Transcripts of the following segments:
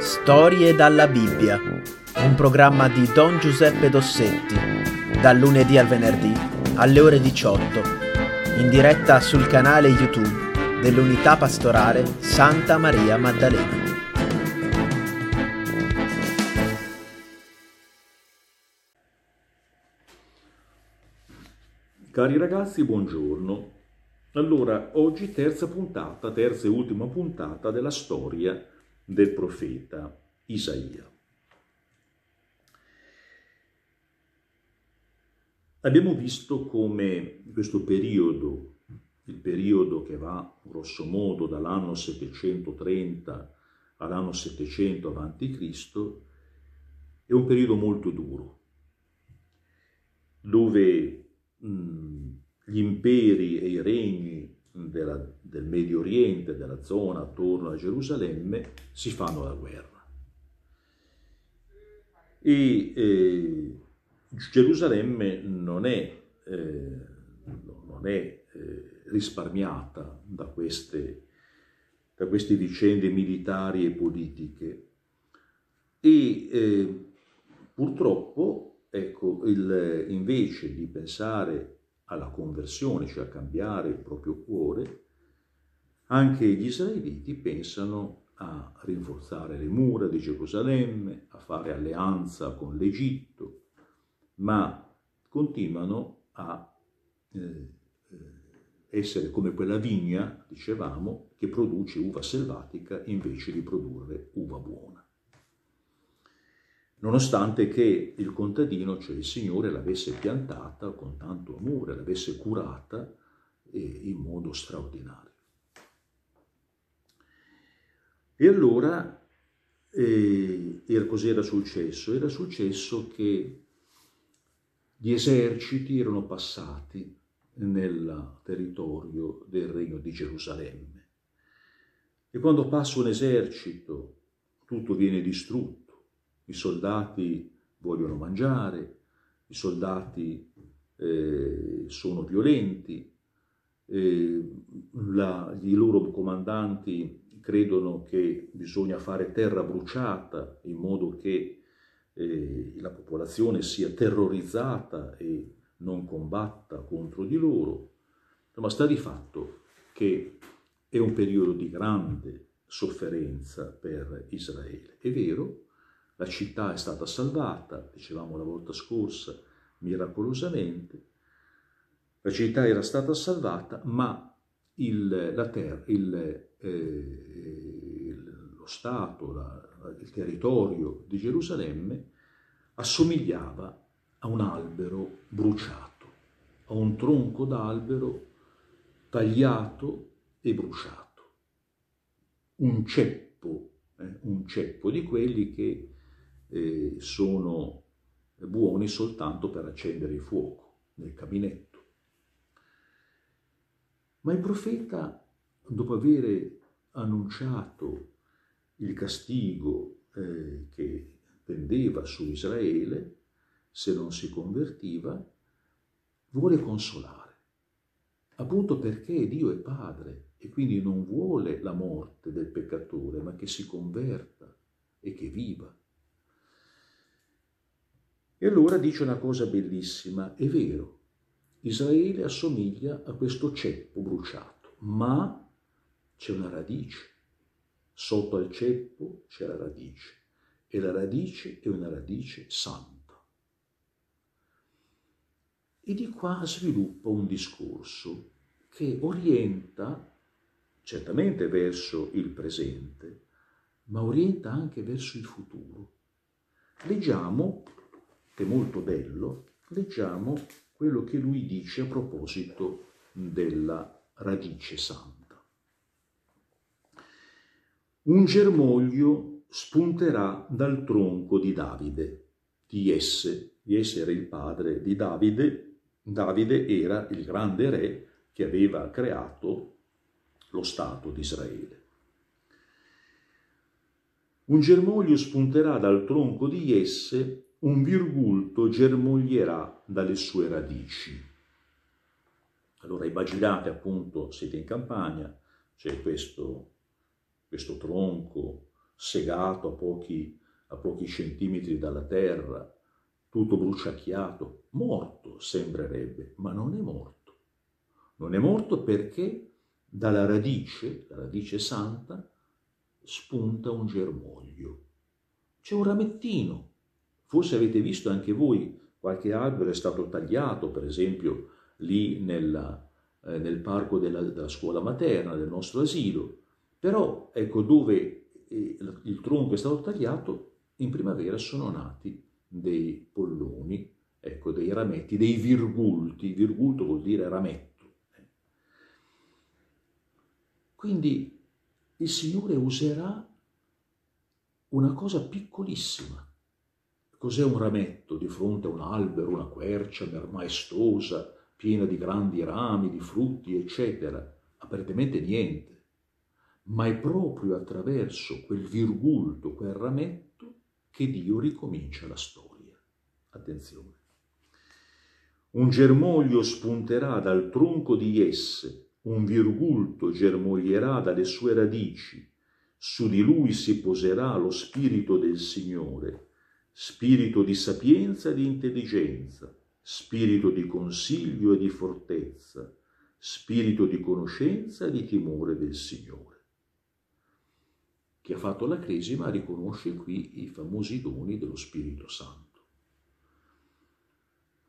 Storie dalla Bibbia, un programma di Don Giuseppe Dossetti, dal lunedì al venerdì alle ore 18, in diretta sul canale YouTube dell'Unità Pastorale Santa Maria Maddalena. Cari ragazzi, buongiorno. Allora, oggi terza puntata, terza e ultima puntata della storia del profeta Isaia. Abbiamo visto come questo periodo, il periodo che va grosso modo dall'anno 730 all'anno 700 a.C., è un periodo molto duro, dove mh, gli imperi e i regni della, del Medio Oriente, della zona attorno a Gerusalemme, si fanno la guerra. E eh, Gerusalemme non è, eh, non è eh, risparmiata da queste, da queste, vicende militari e politiche. E eh, purtroppo, ecco, il, invece di pensare alla conversione, cioè a cambiare il proprio cuore, anche gli israeliti pensano a rinforzare le mura di Gerusalemme, a fare alleanza con l'Egitto, ma continuano a eh, essere come quella vigna, dicevamo, che produce uva selvatica invece di produrre uva buona nonostante che il contadino, cioè il Signore, l'avesse piantata con tanto amore, l'avesse curata in modo straordinario. E allora eh, era successo? Era successo che gli eserciti erano passati nel territorio del regno di Gerusalemme. E quando passa un esercito, tutto viene distrutto i soldati vogliono mangiare, i soldati eh, sono violenti, eh, la, i loro comandanti credono che bisogna fare terra bruciata in modo che eh, la popolazione sia terrorizzata e non combatta contro di loro. Ma sta di fatto che è un periodo di grande sofferenza per Israele. È vero, la città è stata salvata, dicevamo la volta scorsa, miracolosamente. La città era stata salvata, ma il, la terra, il, eh, lo Stato, la, il territorio di Gerusalemme assomigliava a un albero bruciato, a un tronco d'albero tagliato e bruciato. Un ceppo, eh, un ceppo di quelli che eh, sono buoni soltanto per accendere il fuoco nel caminetto. Ma il profeta, dopo aver annunciato il castigo eh, che pendeva su Israele se non si convertiva, vuole consolare, appunto perché Dio è Padre e quindi non vuole la morte del peccatore, ma che si converta e che viva. E allora dice una cosa bellissima, è vero, Israele assomiglia a questo ceppo bruciato, ma c'è una radice. Sotto al ceppo c'è la radice e la radice è una radice santa. E di qua sviluppa un discorso che orienta certamente verso il presente, ma orienta anche verso il futuro. Leggiamo è molto bello, leggiamo quello che lui dice a proposito della radice santa. Un germoglio spunterà dal tronco di Davide, di Jesse. Jesse era il padre di Davide, Davide era il grande re che aveva creato lo Stato di Israele. Un germoglio spunterà dal tronco di Jesse un virgulto germoglierà dalle sue radici. Allora immaginate appunto, siete in campagna, c'è questo, questo tronco segato a pochi, a pochi centimetri dalla terra, tutto bruciacchiato, morto sembrerebbe, ma non è morto. Non è morto perché dalla radice, la radice santa, spunta un germoglio. C'è un ramettino. Forse avete visto anche voi qualche albero è stato tagliato, per esempio lì nella, eh, nel parco della, della, scuola materna, del nostro asilo. Però ecco dove eh, il tronco è stato tagliato, in primavera sono nati dei polloni, ecco, dei rametti, dei virgulti. Virgulto vuol dire rametto. Quindi il Signore userà una cosa piccolissima. Cos'è un rametto di fronte a un albero, una quercia maestosa, piena di grandi rami, di frutti, eccetera? Apparentemente niente. Ma è proprio attraverso quel virgulto, quel rametto, che Dio ricomincia la storia. Attenzione. Un germoglio spunterà dal tronco di esse un virgulto germoglierà dalle sue radici, su di lui si poserà lo spirito del Signore, spirito di sapienza e di intelligenza, spirito di consiglio e di fortezza, spirito di conoscenza e di timore del Signore. Chi ha fatto la cresima riconosce qui i famosi doni dello Spirito Santo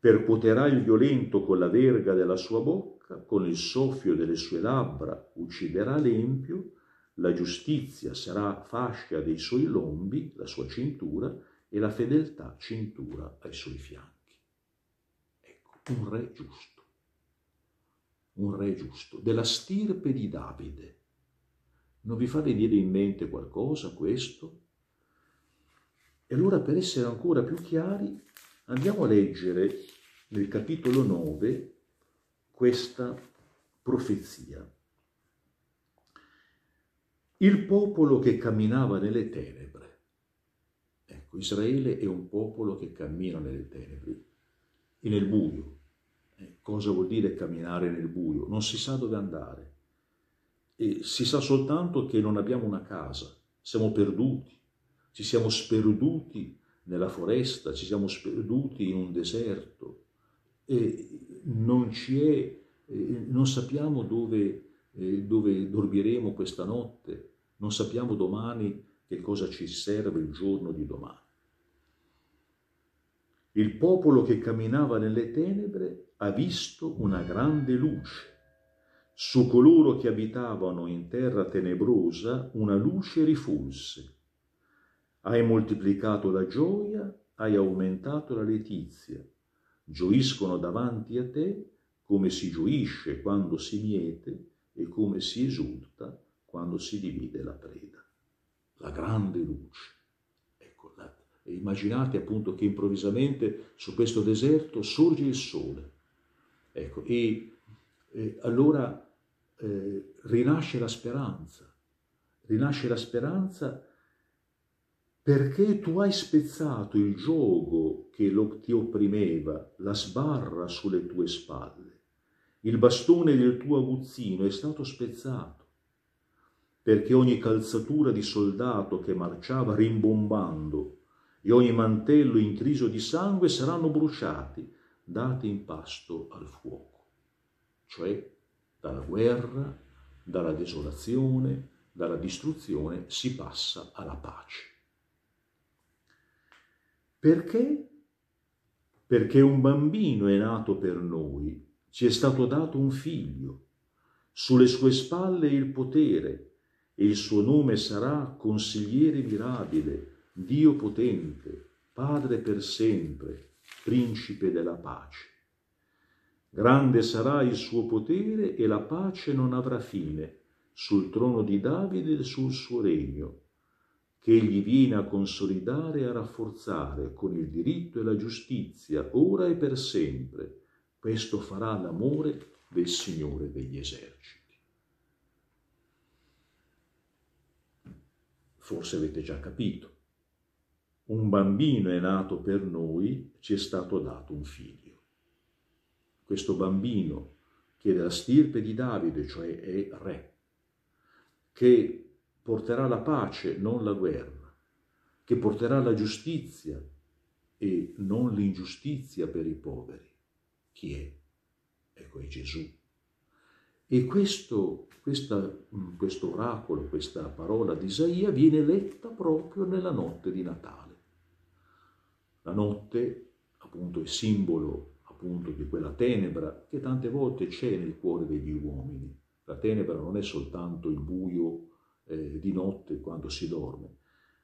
percuoterà il violento con la verga della sua bocca, con il soffio delle sue labbra ucciderà l'empio, la giustizia sarà fascia dei suoi lombi, la sua cintura, e la fedeltà cintura ai suoi fianchi. Ecco, un re giusto, un re giusto, della stirpe di Davide. Non vi fa venire in mente qualcosa questo? E allora per essere ancora più chiari Andiamo a leggere nel capitolo 9 questa profezia. Il popolo che camminava nelle tenebre. Ecco, Israele è un popolo che cammina nelle tenebre e nel buio. Eh, cosa vuol dire camminare nel buio? Non si sa dove andare. E si sa soltanto che non abbiamo una casa, siamo perduti, ci siamo sperduti nella foresta, ci siamo sperduti in un deserto e non, ci è, eh, non sappiamo dove, eh, dove dormiremo questa notte, non sappiamo domani che cosa ci serve il giorno di domani. Il popolo che camminava nelle tenebre ha visto una grande luce. Su coloro che abitavano in terra tenebrosa una luce rifulse hai moltiplicato la gioia, hai aumentato la letizia. Gioiscono davanti a te come si gioisce quando si miete e come si esulta quando si divide la preda. La grande luce. Ecco, la, immaginate appunto che improvvisamente su questo deserto sorge il sole. Ecco, e, e allora eh, rinasce la speranza. Rinasce la speranza perché tu hai spezzato il gioco che lo, ti opprimeva, la sbarra sulle tue spalle. Il bastone del tuo aguzzino è stato spezzato, perché ogni calzatura di soldato che marciava rimbombando e ogni mantello intriso di sangue saranno bruciati, dati in pasto al fuoco. Cioè, dalla guerra, dalla desolazione, dalla distruzione si passa alla pace. Perché? Perché un bambino è nato per noi, ci è stato dato un figlio, sulle sue spalle il potere, e il suo nome sarà consigliere mirabile, Dio potente, Padre per sempre, Principe della pace. Grande sarà il suo potere e la pace non avrà fine sul trono di Davide e sul suo regno, che egli viene a consolidare e a rafforzare con il diritto e la giustizia, ora e per sempre. Questo farà l'amore del Signore degli eserciti. Forse avete già capito. Un bambino è nato per noi, ci è stato dato un figlio. Questo bambino, che è della stirpe di Davide, cioè è re, che porterà la pace, non la guerra, che porterà la giustizia e non l'ingiustizia per i poveri. Chi è? Ecco, è Gesù. E questo, questa, questo oracolo, questa parola di Isaia viene letta proprio nella notte di Natale. La notte, appunto, è simbolo appunto di quella tenebra che tante volte c'è nel cuore degli uomini. La tenebra non è soltanto il buio eh, di notte quando si dorme.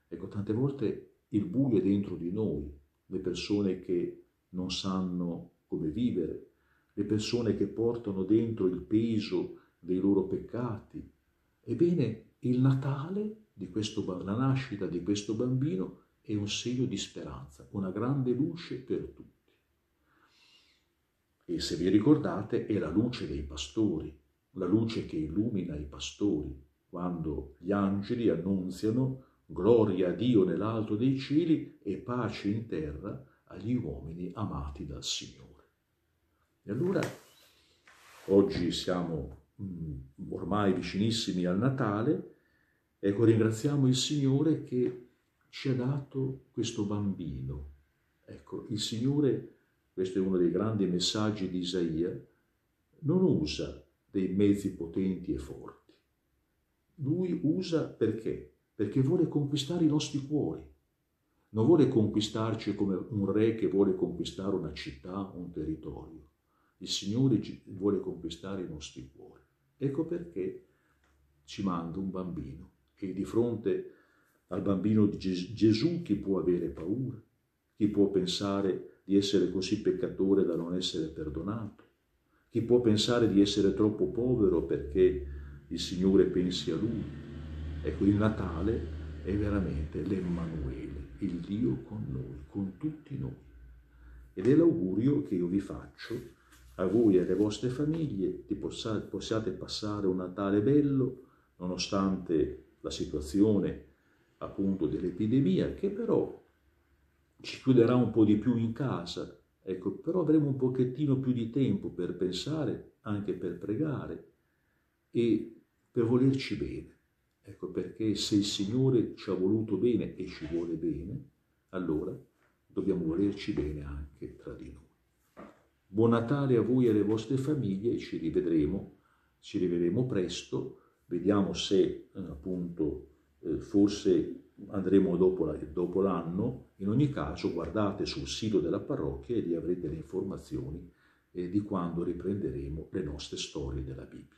Ecco, tante volte il buio è dentro di noi, le persone che non sanno come vivere, le persone che portano dentro il peso dei loro peccati. Ebbene, il Natale, di questo, la nascita di questo bambino, è un segno di speranza, una grande luce per tutti. E se vi ricordate, è la luce dei pastori, la luce che illumina i pastori, quando gli angeli annunziano gloria a Dio nell'alto dei cieli e pace in terra agli uomini amati dal Signore. E allora oggi siamo mm, ormai vicinissimi al Natale, ecco ringraziamo il Signore che ci ha dato questo bambino. Ecco, il Signore, questo è uno dei grandi messaggi di Isaia, non usa dei mezzi potenti e forti. Lui usa perché? Perché vuole conquistare i nostri cuori. Non vuole conquistarci come un re che vuole conquistare una città, un territorio. Il Signore vuole conquistare i nostri cuori. Ecco perché ci manda un bambino e di fronte al bambino di Gesù chi può avere paura? Chi può pensare di essere così peccatore da non essere perdonato? Chi può pensare di essere troppo povero perché il Signore pensi a lui? Ecco, il Natale è veramente l'Emmanuele, il Dio con noi, con tutti noi. Ed è l'augurio che io vi faccio a voi e alle vostre famiglie di possiate passare un Natale bello, nonostante la situazione appunto dell'epidemia, che però ci chiuderà un po' di più in casa, ecco, però avremo un pochettino più di tempo per pensare, anche per pregare e per volerci bene. Ecco perché se il Signore ci ha voluto bene e ci vuole bene, allora dobbiamo volerci bene anche tra di noi. Buon Natale a voi e alle vostre famiglie ci rivedremo, ci rivedremo presto, vediamo se eh, appunto eh, forse andremo dopo, dopo l'anno, in ogni caso guardate sul sito della parrocchia e lì avrete le informazioni eh, di quando riprenderemo le nostre storie della Bibbia.